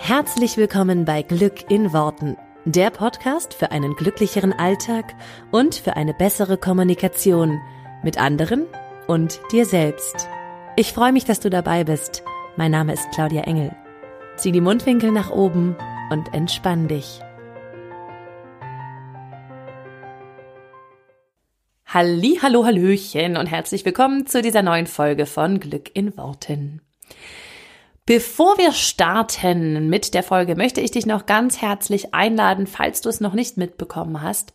Herzlich willkommen bei Glück in Worten, der Podcast für einen glücklicheren Alltag und für eine bessere Kommunikation mit anderen und dir selbst. Ich freue mich, dass du dabei bist. Mein Name ist Claudia Engel. Zieh die Mundwinkel nach oben und entspann dich. Halli, hallo, hallöchen und herzlich willkommen zu dieser neuen Folge von Glück in Worten. Bevor wir starten mit der Folge, möchte ich dich noch ganz herzlich einladen, falls du es noch nicht mitbekommen hast.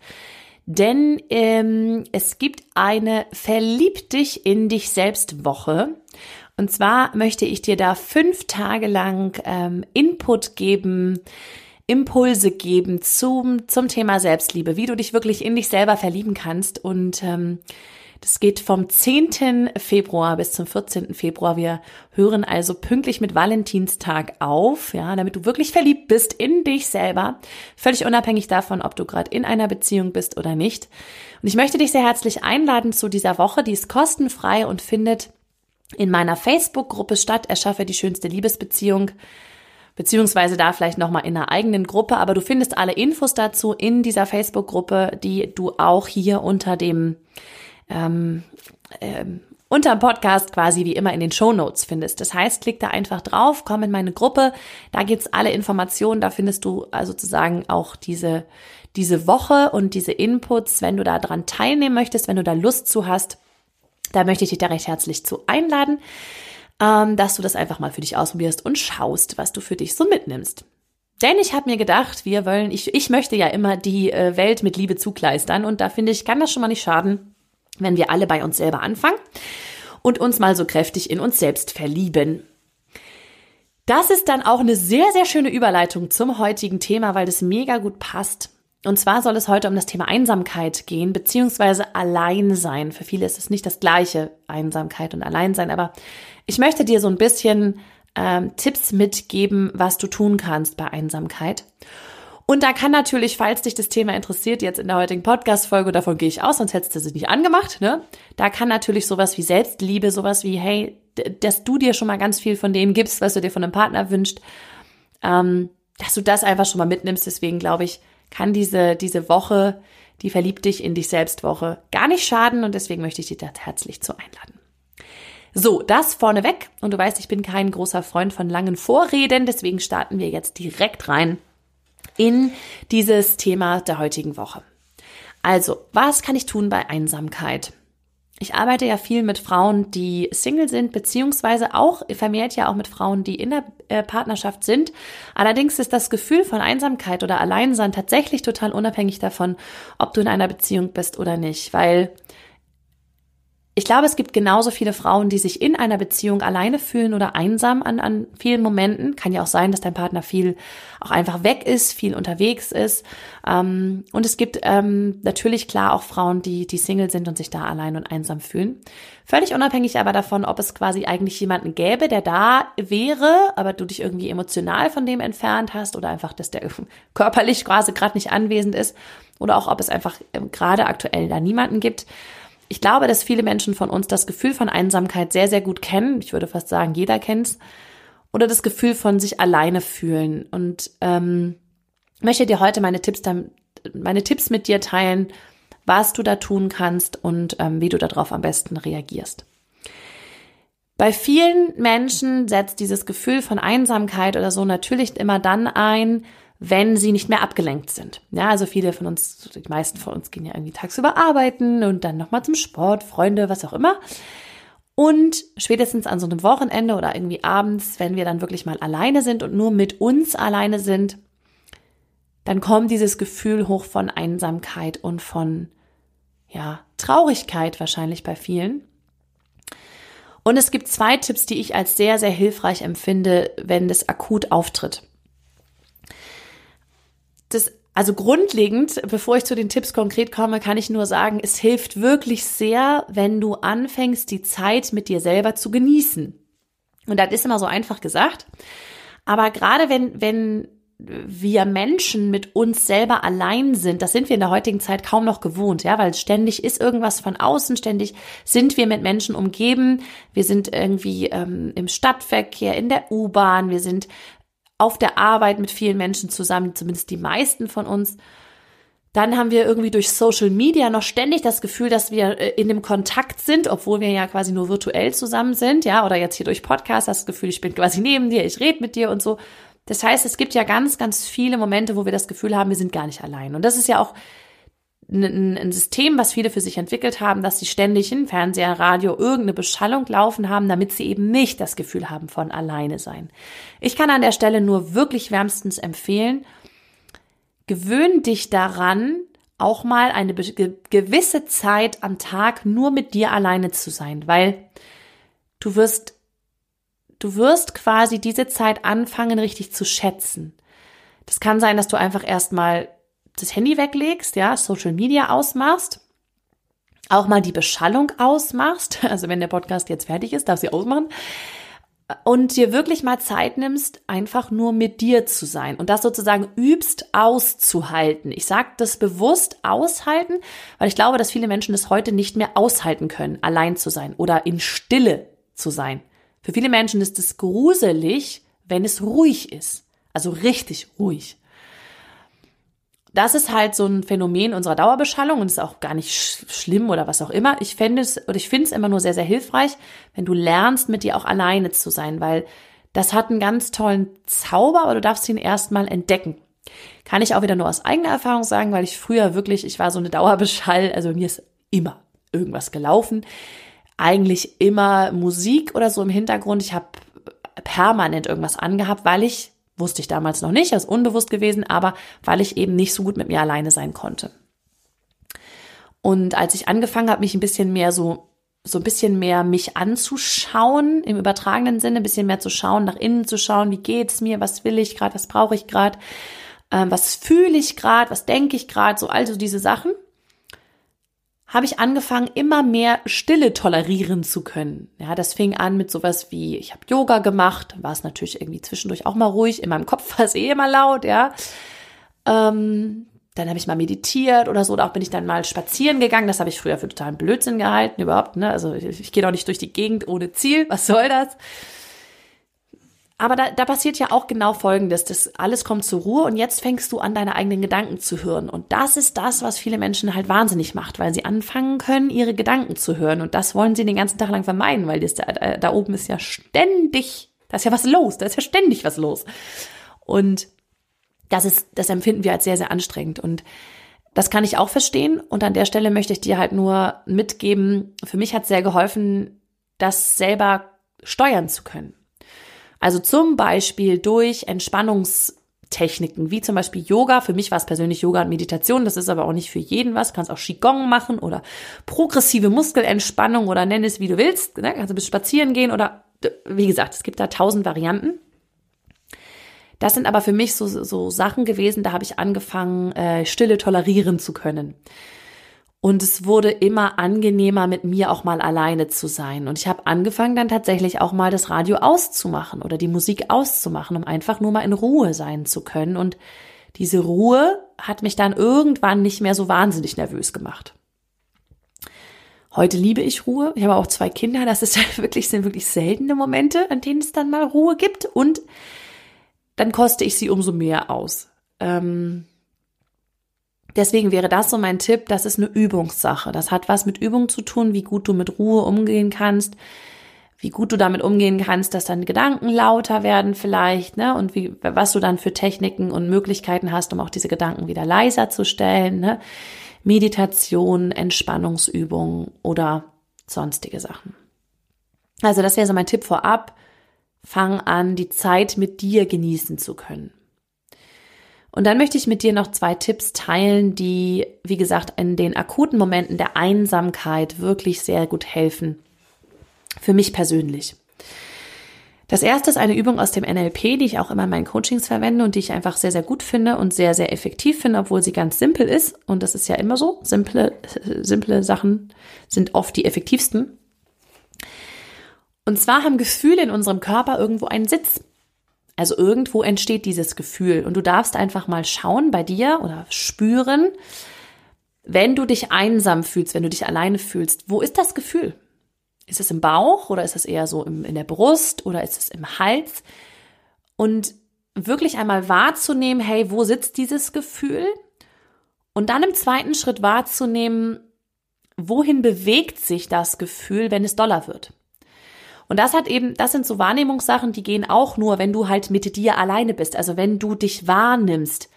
Denn ähm, es gibt eine Verlieb dich in dich selbst Woche. Und zwar möchte ich dir da fünf Tage lang ähm, Input geben, Impulse geben zum, zum Thema Selbstliebe, wie du dich wirklich in dich selber verlieben kannst. Und ähm, das geht vom 10. Februar bis zum 14. Februar. Wir hören also pünktlich mit Valentinstag auf, ja, damit du wirklich verliebt bist in dich selber, völlig unabhängig davon, ob du gerade in einer Beziehung bist oder nicht. Und ich möchte dich sehr herzlich einladen zu dieser Woche, die ist kostenfrei und findet in meiner Facebook-Gruppe statt. Erschaffe die schönste Liebesbeziehung beziehungsweise da vielleicht nochmal in einer eigenen Gruppe, aber du findest alle Infos dazu in dieser Facebook-Gruppe, die du auch hier unter dem ähm, ähm, unter dem Podcast quasi wie immer in den Show Notes findest. Das heißt, klick da einfach drauf, komm in meine Gruppe, da gibt's alle Informationen, da findest du also sozusagen auch diese, diese Woche und diese Inputs, wenn du da dran teilnehmen möchtest, wenn du da Lust zu hast, da möchte ich dich da recht herzlich zu einladen, ähm, dass du das einfach mal für dich ausprobierst und schaust, was du für dich so mitnimmst. Denn ich habe mir gedacht, wir wollen, ich, ich möchte ja immer die äh, Welt mit Liebe zukleistern und da finde ich, kann das schon mal nicht schaden, wenn wir alle bei uns selber anfangen und uns mal so kräftig in uns selbst verlieben. Das ist dann auch eine sehr, sehr schöne Überleitung zum heutigen Thema, weil das mega gut passt. Und zwar soll es heute um das Thema Einsamkeit gehen, beziehungsweise Alleinsein. Für viele ist es nicht das gleiche, Einsamkeit und Alleinsein, aber ich möchte dir so ein bisschen ähm, Tipps mitgeben, was du tun kannst bei Einsamkeit. Und da kann natürlich, falls dich das Thema interessiert, jetzt in der heutigen Podcast-Folge, davon gehe ich aus, sonst hättest du sie nicht angemacht, ne? Da kann natürlich sowas wie Selbstliebe, sowas wie, hey, dass du dir schon mal ganz viel von dem gibst, was du dir von einem Partner wünscht, ähm, dass du das einfach schon mal mitnimmst. Deswegen glaube ich, kann diese, diese Woche, die verliebt dich in dich selbst Woche, gar nicht schaden und deswegen möchte ich dich da herzlich zu einladen. So, das vorneweg. Und du weißt, ich bin kein großer Freund von langen Vorreden, deswegen starten wir jetzt direkt rein in dieses Thema der heutigen Woche. Also, was kann ich tun bei Einsamkeit? Ich arbeite ja viel mit Frauen, die Single sind, beziehungsweise auch vermehrt ja auch mit Frauen, die in der äh, Partnerschaft sind. Allerdings ist das Gefühl von Einsamkeit oder Alleinsein tatsächlich total unabhängig davon, ob du in einer Beziehung bist oder nicht, weil ich glaube, es gibt genauso viele Frauen, die sich in einer Beziehung alleine fühlen oder einsam an, an vielen Momenten. Kann ja auch sein, dass dein Partner viel auch einfach weg ist, viel unterwegs ist. Ähm, und es gibt ähm, natürlich klar auch Frauen, die, die Single sind und sich da allein und einsam fühlen. Völlig unabhängig aber davon, ob es quasi eigentlich jemanden gäbe, der da wäre, aber du dich irgendwie emotional von dem entfernt hast oder einfach, dass der körperlich quasi gerade nicht anwesend ist oder auch ob es einfach ähm, gerade aktuell da niemanden gibt. Ich glaube, dass viele Menschen von uns das Gefühl von Einsamkeit sehr, sehr gut kennen. Ich würde fast sagen, jeder kennt's. Oder das Gefühl von sich alleine fühlen. Und ähm, möchte dir heute meine Tipps, meine Tipps mit dir teilen, was du da tun kannst und ähm, wie du darauf am besten reagierst. Bei vielen Menschen setzt dieses Gefühl von Einsamkeit oder so natürlich immer dann ein, wenn sie nicht mehr abgelenkt sind. Ja, also viele von uns, die meisten von uns gehen ja irgendwie tagsüber arbeiten und dann nochmal zum Sport, Freunde, was auch immer. Und spätestens an so einem Wochenende oder irgendwie abends, wenn wir dann wirklich mal alleine sind und nur mit uns alleine sind, dann kommt dieses Gefühl hoch von Einsamkeit und von, ja, Traurigkeit wahrscheinlich bei vielen. Und es gibt zwei Tipps, die ich als sehr, sehr hilfreich empfinde, wenn das akut auftritt das, also grundlegend, bevor ich zu den Tipps konkret komme, kann ich nur sagen, es hilft wirklich sehr, wenn du anfängst, die Zeit mit dir selber zu genießen. Und das ist immer so einfach gesagt. Aber gerade wenn, wenn wir Menschen mit uns selber allein sind, das sind wir in der heutigen Zeit kaum noch gewohnt, ja, weil ständig ist irgendwas von außen, ständig sind wir mit Menschen umgeben, wir sind irgendwie ähm, im Stadtverkehr, in der U-Bahn, wir sind auf der Arbeit mit vielen Menschen zusammen, zumindest die meisten von uns. Dann haben wir irgendwie durch Social Media noch ständig das Gefühl, dass wir äh, in dem Kontakt sind, obwohl wir ja quasi nur virtuell zusammen sind, ja, oder jetzt hier durch Podcast das Gefühl, ich bin quasi neben dir, ich rede mit dir und so. Das heißt, es gibt ja ganz, ganz viele Momente, wo wir das Gefühl haben, wir sind gar nicht allein. Und das ist ja auch ein, ein System, was viele für sich entwickelt haben, dass sie ständig in Fernseher, Radio irgendeine Beschallung laufen haben, damit sie eben nicht das Gefühl haben von alleine sein. Ich kann an der Stelle nur wirklich wärmstens empfehlen, gewöhn dich daran, auch mal eine gewisse Zeit am Tag nur mit dir alleine zu sein, weil du wirst, du wirst quasi diese Zeit anfangen, richtig zu schätzen. Das kann sein, dass du einfach erstmal das Handy weglegst, ja, Social Media ausmachst, auch mal die Beschallung ausmachst, also wenn der Podcast jetzt fertig ist, darf sie ausmachen, und dir wirklich mal Zeit nimmst, einfach nur mit dir zu sein und das sozusagen übst auszuhalten. Ich sage das bewusst aushalten, weil ich glaube, dass viele Menschen das heute nicht mehr aushalten können, allein zu sein oder in Stille zu sein. Für viele Menschen ist es gruselig, wenn es ruhig ist, also richtig ruhig. Das ist halt so ein Phänomen unserer Dauerbeschallung und ist auch gar nicht sch schlimm oder was auch immer. Ich fände es oder ich finde es immer nur sehr, sehr hilfreich, wenn du lernst, mit dir auch alleine zu sein, weil das hat einen ganz tollen Zauber, aber du darfst ihn erstmal entdecken. Kann ich auch wieder nur aus eigener Erfahrung sagen, weil ich früher wirklich, ich war so eine Dauerbeschall, also mir ist immer irgendwas gelaufen. Eigentlich immer Musik oder so im Hintergrund. Ich habe permanent irgendwas angehabt, weil ich Wusste ich damals noch nicht, das ist unbewusst gewesen, aber weil ich eben nicht so gut mit mir alleine sein konnte. Und als ich angefangen habe, mich ein bisschen mehr so, so ein bisschen mehr mich anzuschauen, im übertragenen Sinne, ein bisschen mehr zu schauen, nach innen zu schauen, wie geht's mir, was will ich gerade, was brauche ich gerade, ähm, was fühle ich gerade, was denke ich gerade, so also diese Sachen, habe ich angefangen, immer mehr Stille tolerieren zu können. Ja, das fing an mit sowas wie, ich habe Yoga gemacht, war es natürlich irgendwie zwischendurch auch mal ruhig, in meinem Kopf war es eh immer laut, ja. Ähm, dann habe ich mal meditiert oder so, oder auch bin ich dann mal spazieren gegangen. Das habe ich früher für totalen Blödsinn gehalten, überhaupt. Ne? Also ich, ich gehe doch nicht durch die Gegend ohne Ziel. Was soll das? Aber da, da passiert ja auch genau Folgendes. Das alles kommt zur Ruhe und jetzt fängst du an, deine eigenen Gedanken zu hören. Und das ist das, was viele Menschen halt wahnsinnig macht, weil sie anfangen können, ihre Gedanken zu hören. Und das wollen sie den ganzen Tag lang vermeiden, weil das, da, da oben ist ja ständig, da ist ja was los, da ist ja ständig was los. Und das ist, das empfinden wir als sehr, sehr anstrengend. Und das kann ich auch verstehen. Und an der Stelle möchte ich dir halt nur mitgeben, für mich hat es sehr geholfen, das selber steuern zu können. Also zum Beispiel durch Entspannungstechniken, wie zum Beispiel Yoga. Für mich war es persönlich Yoga und Meditation. Das ist aber auch nicht für jeden was. Du kannst auch Qigong machen oder progressive Muskelentspannung oder nenn es wie du willst. Ne? Kannst du bis spazieren gehen oder wie gesagt, es gibt da tausend Varianten. Das sind aber für mich so, so Sachen gewesen, da habe ich angefangen, äh, Stille tolerieren zu können. Und es wurde immer angenehmer, mit mir auch mal alleine zu sein. Und ich habe angefangen dann tatsächlich auch mal das Radio auszumachen oder die Musik auszumachen, um einfach nur mal in Ruhe sein zu können. Und diese Ruhe hat mich dann irgendwann nicht mehr so wahnsinnig nervös gemacht. Heute liebe ich Ruhe. Ich habe auch zwei Kinder. Das ist wirklich, sind wirklich seltene Momente, an denen es dann mal Ruhe gibt. Und dann koste ich sie umso mehr aus. Ähm, Deswegen wäre das so mein Tipp, das ist eine Übungssache. Das hat was mit Übung zu tun, wie gut du mit Ruhe umgehen kannst, wie gut du damit umgehen kannst, dass deine Gedanken lauter werden vielleicht, ne? Und wie, was du dann für Techniken und Möglichkeiten hast, um auch diese Gedanken wieder leiser zu stellen, ne? Meditation, Entspannungsübungen oder sonstige Sachen. Also das wäre so mein Tipp vorab. Fang an, die Zeit mit dir genießen zu können. Und dann möchte ich mit dir noch zwei Tipps teilen, die, wie gesagt, in den akuten Momenten der Einsamkeit wirklich sehr gut helfen. Für mich persönlich. Das erste ist eine Übung aus dem NLP, die ich auch immer in meinen Coachings verwende und die ich einfach sehr, sehr gut finde und sehr, sehr effektiv finde, obwohl sie ganz simpel ist. Und das ist ja immer so. Simple, simple Sachen sind oft die effektivsten. Und zwar haben Gefühle in unserem Körper irgendwo einen Sitz. Also irgendwo entsteht dieses Gefühl und du darfst einfach mal schauen bei dir oder spüren, wenn du dich einsam fühlst, wenn du dich alleine fühlst, wo ist das Gefühl? Ist es im Bauch oder ist es eher so im, in der Brust oder ist es im Hals? Und wirklich einmal wahrzunehmen, hey, wo sitzt dieses Gefühl? Und dann im zweiten Schritt wahrzunehmen, wohin bewegt sich das Gefühl, wenn es doller wird? Und das hat eben, das sind so Wahrnehmungssachen, die gehen auch nur, wenn du halt mit dir alleine bist. Also wenn du dich wahrnimmst.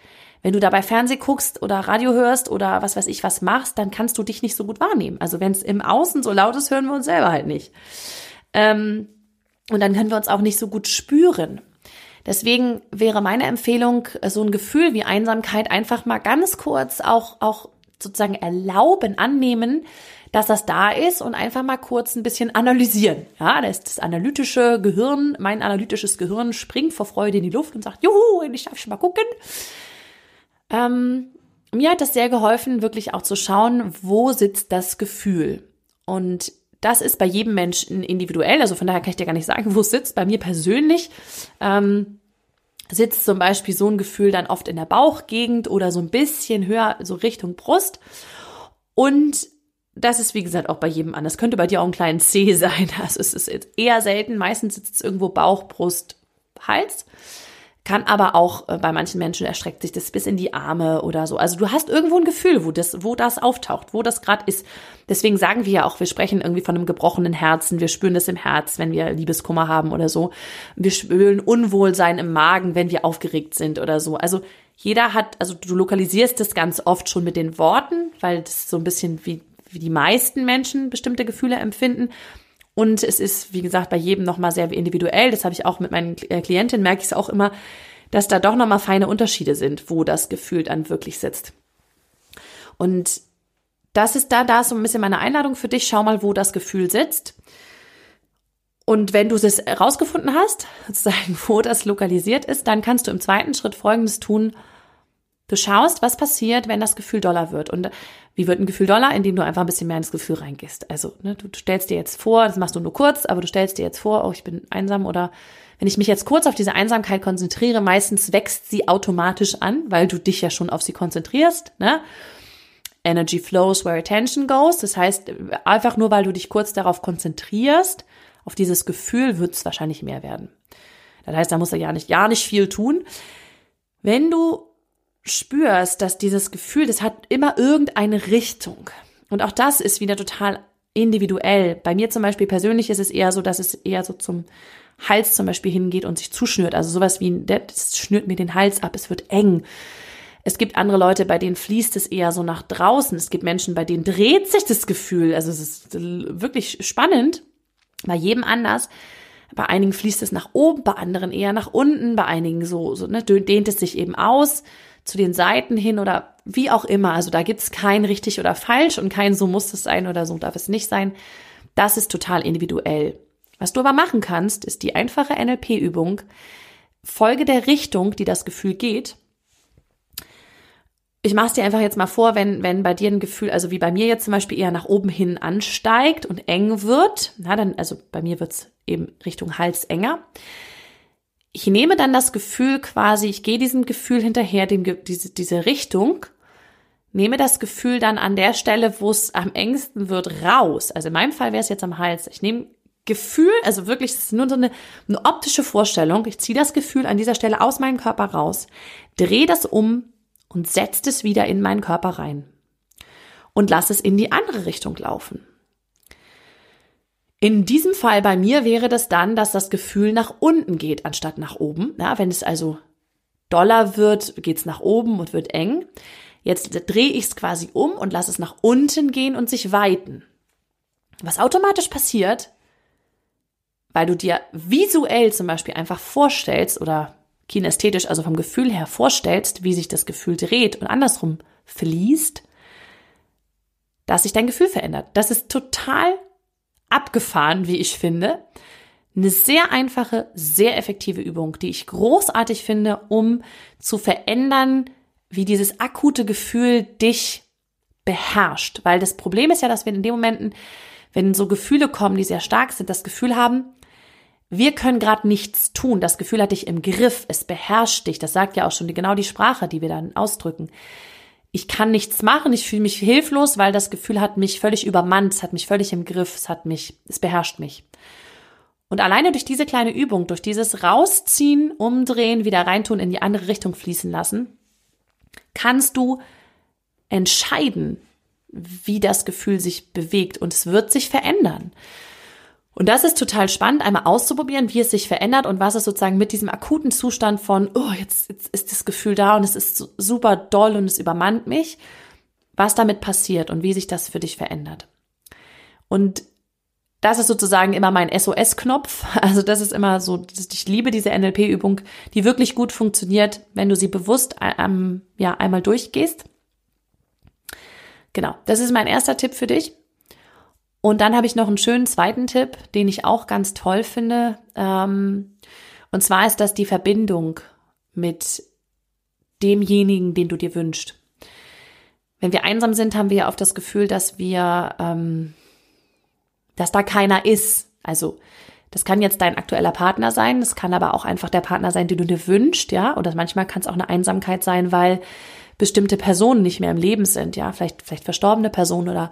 Wenn du dabei Fernseh guckst oder Radio hörst oder was weiß ich was machst, dann kannst du dich nicht so gut wahrnehmen. Also wenn es im Außen so laut ist, hören wir uns selber halt nicht. Ähm, und dann können wir uns auch nicht so gut spüren. Deswegen wäre meine Empfehlung, so ein Gefühl wie Einsamkeit einfach mal ganz kurz auch, auch sozusagen erlauben, annehmen, dass das da ist und einfach mal kurz ein bisschen analysieren. Ja, da ist das analytische Gehirn, mein analytisches Gehirn springt vor Freude in die Luft und sagt, juhu, ich darf schon mal gucken. Ähm, mir hat das sehr geholfen, wirklich auch zu schauen, wo sitzt das Gefühl. Und das ist bei jedem Menschen individuell, also von daher kann ich dir gar nicht sagen, wo es sitzt. Bei mir persönlich ähm, sitzt zum Beispiel so ein Gefühl dann oft in der Bauchgegend oder so ein bisschen höher, so Richtung Brust. Und das ist, wie gesagt, auch bei jedem anders. Könnte bei dir auch ein kleiner C sein. Also es ist eher selten. Meistens sitzt es irgendwo Bauch, Brust, Hals. Kann aber auch äh, bei manchen Menschen erstreckt sich das bis in die Arme oder so. Also du hast irgendwo ein Gefühl, wo das, wo das auftaucht, wo das gerade ist. Deswegen sagen wir ja auch, wir sprechen irgendwie von einem gebrochenen Herzen. Wir spüren das im Herz, wenn wir Liebeskummer haben oder so. Wir spüren Unwohlsein im Magen, wenn wir aufgeregt sind oder so. Also jeder hat, also du lokalisierst das ganz oft schon mit den Worten, weil das so ein bisschen wie, wie die meisten Menschen bestimmte Gefühle empfinden. Und es ist, wie gesagt, bei jedem nochmal sehr individuell. Das habe ich auch mit meinen äh, Klientinnen, merke ich es auch immer, dass da doch nochmal feine Unterschiede sind, wo das Gefühl dann wirklich sitzt. Und das ist da, da ist so ein bisschen meine Einladung für dich. Schau mal, wo das Gefühl sitzt. Und wenn du es herausgefunden hast, sozusagen, wo das lokalisiert ist, dann kannst du im zweiten Schritt Folgendes tun. Du schaust, was passiert, wenn das Gefühl doller wird. Und wie wird ein Gefühl doller? Indem du einfach ein bisschen mehr ins Gefühl reingehst. Also, ne, du stellst dir jetzt vor, das machst du nur kurz, aber du stellst dir jetzt vor, oh, ich bin einsam oder wenn ich mich jetzt kurz auf diese Einsamkeit konzentriere, meistens wächst sie automatisch an, weil du dich ja schon auf sie konzentrierst, ne? Energy flows where attention goes. Das heißt, einfach nur weil du dich kurz darauf konzentrierst, auf dieses Gefühl, wird es wahrscheinlich mehr werden. Das heißt, da musst du ja nicht, ja nicht viel tun. Wenn du spürst, dass dieses Gefühl, das hat immer irgendeine Richtung. Und auch das ist wieder total individuell. Bei mir zum Beispiel persönlich ist es eher so, dass es eher so zum Hals zum Beispiel hingeht und sich zuschnürt. Also sowas wie, das schnürt mir den Hals ab, es wird eng. Es gibt andere Leute, bei denen fließt es eher so nach draußen. Es gibt Menschen, bei denen dreht sich das Gefühl. Also es ist wirklich spannend. Bei jedem anders. Bei einigen fließt es nach oben, bei anderen eher nach unten, bei einigen so, so ne, dehnt es sich eben aus zu den Seiten hin oder wie auch immer. Also da gibt's kein richtig oder falsch und kein so muss es sein oder so darf es nicht sein. Das ist total individuell. Was du aber machen kannst, ist die einfache NLP-Übung. Folge der Richtung, die das Gefühl geht. Ich mache es dir einfach jetzt mal vor, wenn, wenn bei dir ein Gefühl, also wie bei mir jetzt zum Beispiel eher nach oben hin ansteigt und eng wird, na dann, also bei mir wird's eben Richtung Hals enger ich nehme dann das Gefühl quasi, ich gehe diesem Gefühl hinterher, dem, diese, diese Richtung, nehme das Gefühl dann an der Stelle, wo es am engsten wird, raus. Also in meinem Fall wäre es jetzt am Hals. Ich nehme Gefühl, also wirklich, es ist nur so eine, eine optische Vorstellung. Ich ziehe das Gefühl an dieser Stelle aus meinem Körper raus, drehe das um und setze es wieder in meinen Körper rein. Und lasse es in die andere Richtung laufen. In diesem Fall bei mir wäre das dann, dass das Gefühl nach unten geht, anstatt nach oben. Ja, wenn es also doller wird, geht es nach oben und wird eng. Jetzt drehe ich es quasi um und lasse es nach unten gehen und sich weiten. Was automatisch passiert, weil du dir visuell zum Beispiel einfach vorstellst oder kinästhetisch, also vom Gefühl her vorstellst, wie sich das Gefühl dreht und andersrum fließt, dass sich dein Gefühl verändert. Das ist total abgefahren, wie ich finde. Eine sehr einfache, sehr effektive Übung, die ich großartig finde, um zu verändern, wie dieses akute Gefühl dich beherrscht. Weil das Problem ist ja, dass wir in den Momenten, wenn so Gefühle kommen, die sehr stark sind, das Gefühl haben, wir können gerade nichts tun. Das Gefühl hat dich im Griff, es beherrscht dich. Das sagt ja auch schon genau die Sprache, die wir dann ausdrücken ich kann nichts machen, ich fühle mich hilflos, weil das Gefühl hat mich völlig übermannt, es hat mich völlig im Griff, es hat mich, es beherrscht mich. Und alleine durch diese kleine Übung, durch dieses Rausziehen, Umdrehen, wieder reintun, in die andere Richtung fließen lassen, kannst du entscheiden, wie das Gefühl sich bewegt und es wird sich verändern. Und das ist total spannend, einmal auszuprobieren, wie es sich verändert und was es sozusagen mit diesem akuten Zustand von, oh, jetzt, jetzt ist das Gefühl da und es ist super doll und es übermannt mich, was damit passiert und wie sich das für dich verändert. Und das ist sozusagen immer mein SOS-Knopf. Also das ist immer so, ich liebe diese NLP-Übung, die wirklich gut funktioniert, wenn du sie bewusst ähm, ja, einmal durchgehst. Genau, das ist mein erster Tipp für dich. Und dann habe ich noch einen schönen zweiten Tipp, den ich auch ganz toll finde. Ähm, und zwar ist das die Verbindung mit demjenigen, den du dir wünschst. Wenn wir einsam sind, haben wir ja oft das Gefühl, dass wir, ähm, dass da keiner ist. Also das kann jetzt dein aktueller Partner sein, das kann aber auch einfach der Partner sein, den du dir wünschst, ja. Oder manchmal kann es auch eine Einsamkeit sein, weil bestimmte Personen nicht mehr im Leben sind, ja. Vielleicht, vielleicht verstorbene Personen oder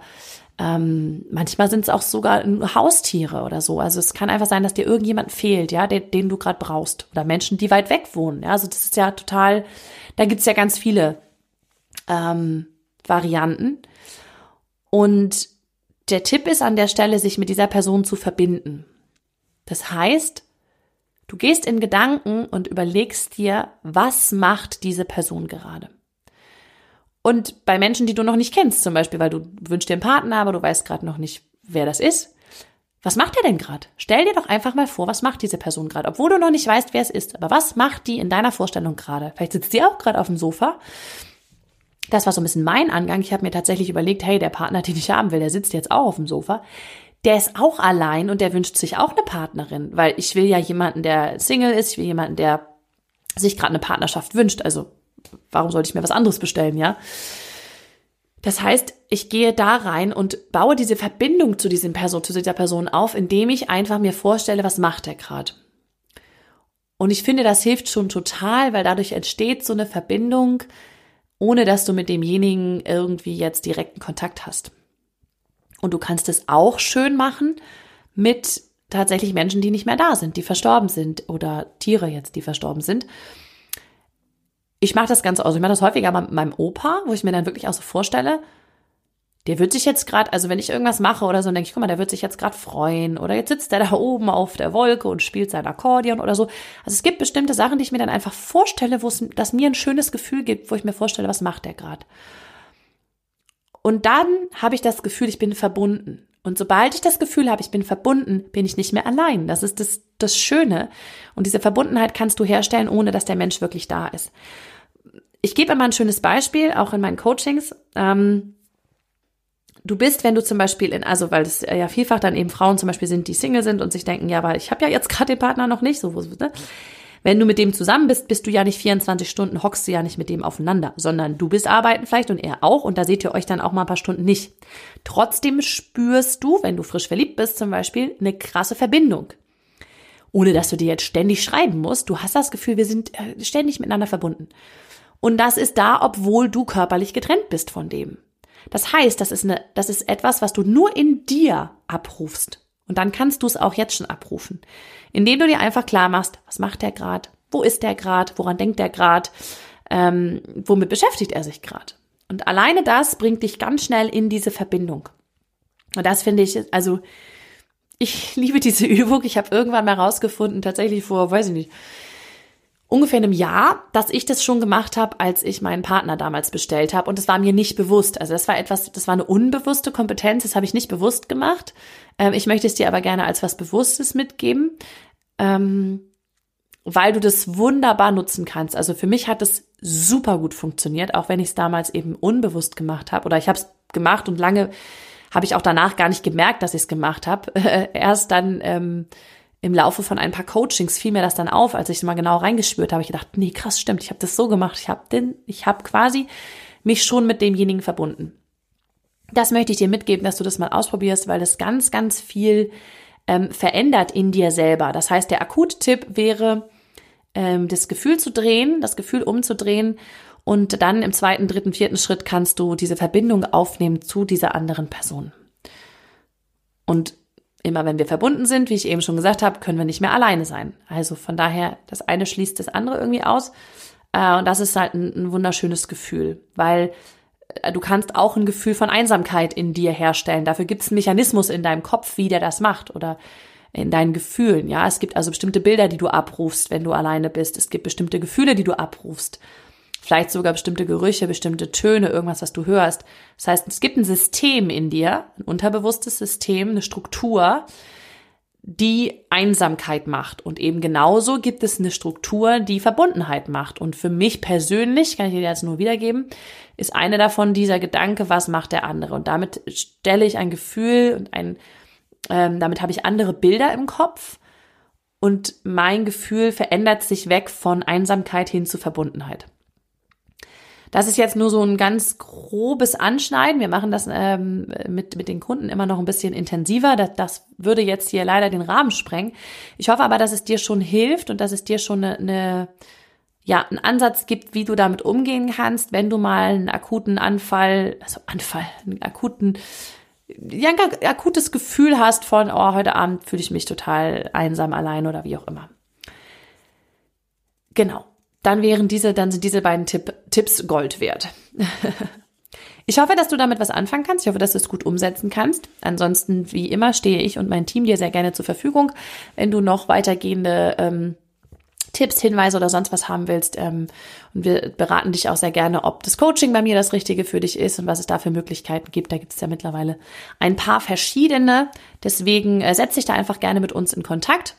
ähm, manchmal sind es auch sogar Haustiere oder so. Also es kann einfach sein, dass dir irgendjemand fehlt, ja, den, den du gerade brauchst. Oder Menschen, die weit weg wohnen. Ja, also das ist ja total, da gibt's ja ganz viele ähm, Varianten. Und der Tipp ist an der Stelle, sich mit dieser Person zu verbinden. Das heißt, du gehst in Gedanken und überlegst dir, was macht diese Person gerade. Und bei Menschen, die du noch nicht kennst, zum Beispiel, weil du wünschst dir einen Partner, aber du weißt gerade noch nicht, wer das ist. Was macht er denn gerade? Stell dir doch einfach mal vor, was macht diese Person gerade, obwohl du noch nicht weißt, wer es ist. Aber was macht die in deiner Vorstellung gerade? Vielleicht sitzt die auch gerade auf dem Sofa. Das war so ein bisschen mein Angang. Ich habe mir tatsächlich überlegt, hey, der Partner, den ich haben will, der sitzt jetzt auch auf dem Sofa. Der ist auch allein und der wünscht sich auch eine Partnerin, weil ich will ja jemanden, der Single ist, ich will jemanden, der sich gerade eine Partnerschaft wünscht. Also warum sollte ich mir was anderes bestellen, ja? Das heißt, ich gehe da rein und baue diese Verbindung zu diesem Person, zu dieser Person auf, indem ich einfach mir vorstelle, was macht er gerade. Und ich finde, das hilft schon total, weil dadurch entsteht so eine Verbindung, ohne dass du mit demjenigen irgendwie jetzt direkten Kontakt hast. Und du kannst es auch schön machen mit tatsächlich Menschen, die nicht mehr da sind, die verstorben sind oder Tiere jetzt, die verstorben sind ich mache das ganz aus. Ich mache das häufiger mit meinem Opa, wo ich mir dann wirklich auch so vorstelle, der wird sich jetzt gerade, also wenn ich irgendwas mache oder so, denke ich, guck mal, der wird sich jetzt gerade freuen oder jetzt sitzt der da oben auf der Wolke und spielt sein Akkordeon oder so. Also es gibt bestimmte Sachen, die ich mir dann einfach vorstelle, wo es das mir ein schönes Gefühl gibt, wo ich mir vorstelle, was macht der gerade. Und dann habe ich das Gefühl, ich bin verbunden. Und sobald ich das Gefühl habe, ich bin verbunden, bin ich nicht mehr allein. Das ist das, das Schöne. Und diese Verbundenheit kannst du herstellen, ohne dass der Mensch wirklich da ist. Ich gebe immer ein schönes Beispiel, auch in meinen Coachings. Ähm, du bist, wenn du zum Beispiel in, also weil es ja vielfach dann eben Frauen zum Beispiel sind, die Single sind und sich denken, ja, weil ich habe ja jetzt gerade den Partner noch nicht, so ne? Wenn du mit dem zusammen bist, bist du ja nicht 24 Stunden, hockst du ja nicht mit dem aufeinander, sondern du bist arbeiten vielleicht und er auch und da seht ihr euch dann auch mal ein paar Stunden nicht. Trotzdem spürst du, wenn du frisch verliebt bist zum Beispiel, eine krasse Verbindung. Ohne dass du dir jetzt ständig schreiben musst. Du hast das Gefühl, wir sind äh, ständig miteinander verbunden. Und das ist da, obwohl du körperlich getrennt bist von dem. Das heißt, das ist, eine, das ist etwas, was du nur in dir abrufst. Und dann kannst du es auch jetzt schon abrufen, indem du dir einfach klar machst, was macht der gerade, wo ist der gerade, woran denkt der gerade, ähm, womit beschäftigt er sich gerade. Und alleine das bringt dich ganz schnell in diese Verbindung. Und das finde ich, also ich liebe diese Übung. Ich habe irgendwann mal rausgefunden, tatsächlich vor, weiß ich nicht, ungefähr einem Jahr, dass ich das schon gemacht habe, als ich meinen Partner damals bestellt habe. Und das war mir nicht bewusst. Also das war etwas, das war eine unbewusste Kompetenz, das habe ich nicht bewusst gemacht. Ähm, ich möchte es dir aber gerne als was Bewusstes mitgeben, ähm, weil du das wunderbar nutzen kannst. Also für mich hat es super gut funktioniert, auch wenn ich es damals eben unbewusst gemacht habe. Oder ich habe es gemacht und lange habe ich auch danach gar nicht gemerkt, dass ich es gemacht habe. Erst dann ähm, im Laufe von ein paar Coachings fiel mir das dann auf, als ich mal genau reingespürt habe. Ich gedacht, nee, krass, stimmt, ich habe das so gemacht. Ich habe den, ich habe quasi mich schon mit demjenigen verbunden. Das möchte ich dir mitgeben, dass du das mal ausprobierst, weil das ganz, ganz viel ähm, verändert in dir selber. Das heißt, der Akuttipp wäre, ähm, das Gefühl zu drehen, das Gefühl umzudrehen und dann im zweiten, dritten, vierten Schritt kannst du diese Verbindung aufnehmen zu dieser anderen Person. Und immer wenn wir verbunden sind, wie ich eben schon gesagt habe, können wir nicht mehr alleine sein. Also von daher, das eine schließt das andere irgendwie aus. Äh, und das ist halt ein, ein wunderschönes Gefühl, weil äh, du kannst auch ein Gefühl von Einsamkeit in dir herstellen. Dafür gibt es einen Mechanismus in deinem Kopf, wie der das macht oder in deinen Gefühlen. Ja, es gibt also bestimmte Bilder, die du abrufst, wenn du alleine bist. Es gibt bestimmte Gefühle, die du abrufst. Vielleicht sogar bestimmte Gerüche, bestimmte Töne, irgendwas, was du hörst. Das heißt, es gibt ein System in dir, ein unterbewusstes System, eine Struktur, die Einsamkeit macht. Und eben genauso gibt es eine Struktur, die Verbundenheit macht. Und für mich persönlich, kann ich dir jetzt nur wiedergeben, ist eine davon dieser Gedanke, was macht der andere? Und damit stelle ich ein Gefühl und ein, ähm, damit habe ich andere Bilder im Kopf. Und mein Gefühl verändert sich weg von Einsamkeit hin zu Verbundenheit. Das ist jetzt nur so ein ganz grobes Anschneiden. Wir machen das ähm, mit, mit den Kunden immer noch ein bisschen intensiver. Das, das würde jetzt hier leider den Rahmen sprengen. Ich hoffe aber, dass es dir schon hilft und dass es dir schon eine, eine ja, einen Ansatz gibt, wie du damit umgehen kannst, wenn du mal einen akuten Anfall, also Anfall, einen akuten, ja, ein akutes Gefühl hast von, oh, heute Abend fühle ich mich total einsam, allein oder wie auch immer. Genau dann wären diese, dann sind diese beiden Tipp, Tipps Gold wert. ich hoffe, dass du damit was anfangen kannst. Ich hoffe, dass du es gut umsetzen kannst. Ansonsten, wie immer, stehe ich und mein Team dir sehr gerne zur Verfügung. Wenn du noch weitergehende ähm, Tipps, Hinweise oder sonst was haben willst. Ähm, und wir beraten dich auch sehr gerne, ob das Coaching bei mir das Richtige für dich ist und was es da für Möglichkeiten gibt. Da gibt es ja mittlerweile ein paar verschiedene. Deswegen äh, setz dich da einfach gerne mit uns in Kontakt.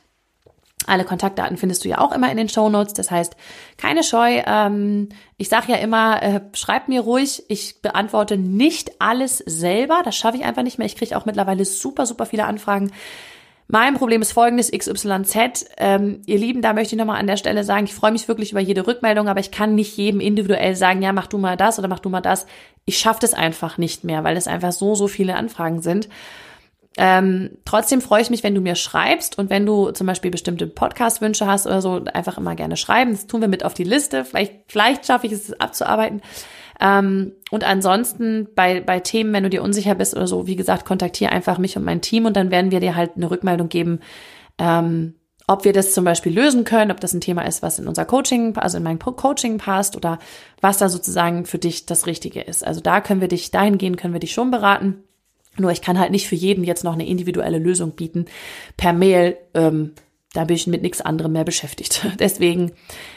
Alle Kontaktdaten findest du ja auch immer in den Show Notes. Das heißt, keine Scheu. Ähm, ich sage ja immer, äh, schreib mir ruhig. Ich beantworte nicht alles selber. Das schaffe ich einfach nicht mehr. Ich kriege auch mittlerweile super, super viele Anfragen. Mein Problem ist folgendes, XYZ. Ähm, ihr Lieben, da möchte ich nochmal an der Stelle sagen, ich freue mich wirklich über jede Rückmeldung, aber ich kann nicht jedem individuell sagen, ja, mach du mal das oder mach du mal das. Ich schaffe das einfach nicht mehr, weil es einfach so, so viele Anfragen sind. Ähm, trotzdem freue ich mich, wenn du mir schreibst und wenn du zum Beispiel bestimmte Podcast-Wünsche hast oder so, einfach immer gerne schreiben. Das tun wir mit auf die Liste. Vielleicht, vielleicht schaffe ich es abzuarbeiten. Ähm, und ansonsten bei, bei Themen, wenn du dir unsicher bist oder so, wie gesagt, kontaktiere einfach mich und mein Team und dann werden wir dir halt eine Rückmeldung geben, ähm, ob wir das zum Beispiel lösen können, ob das ein Thema ist, was in unser Coaching, also in mein Coaching passt oder was da sozusagen für dich das Richtige ist. Also da können wir dich, dahingehend können wir dich schon beraten. Nur ich kann halt nicht für jeden jetzt noch eine individuelle Lösung bieten per Mail. Ähm, da bin ich mit nichts anderem mehr beschäftigt. Deswegen,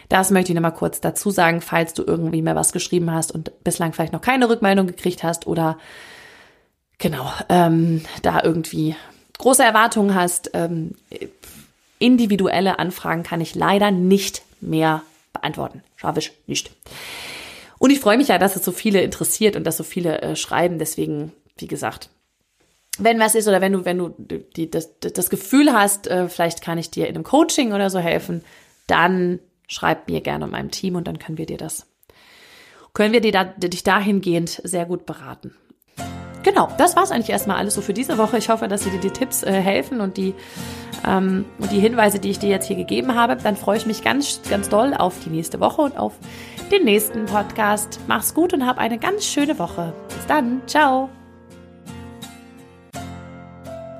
das möchte ich nochmal kurz dazu sagen, falls du irgendwie mehr was geschrieben hast und bislang vielleicht noch keine Rückmeldung gekriegt hast oder genau, ähm, da irgendwie große Erwartungen hast. Ähm, individuelle Anfragen kann ich leider nicht mehr beantworten. Schaffe ich nicht. Und ich freue mich ja, dass es so viele interessiert und dass so viele äh, schreiben. Deswegen, wie gesagt, wenn was ist oder wenn du, wenn du die, das, das Gefühl hast, äh, vielleicht kann ich dir in einem Coaching oder so helfen, dann schreib mir gerne in meinem Team und dann können wir dir das, können wir dir da, dich dahingehend sehr gut beraten. Genau, das war's eigentlich erstmal alles so für diese Woche. Ich hoffe, dass dir die Tipps äh, helfen und die, ähm, und die Hinweise, die ich dir jetzt hier gegeben habe. Dann freue ich mich ganz, ganz doll auf die nächste Woche und auf den nächsten Podcast. Mach's gut und hab eine ganz schöne Woche. Bis dann. Ciao.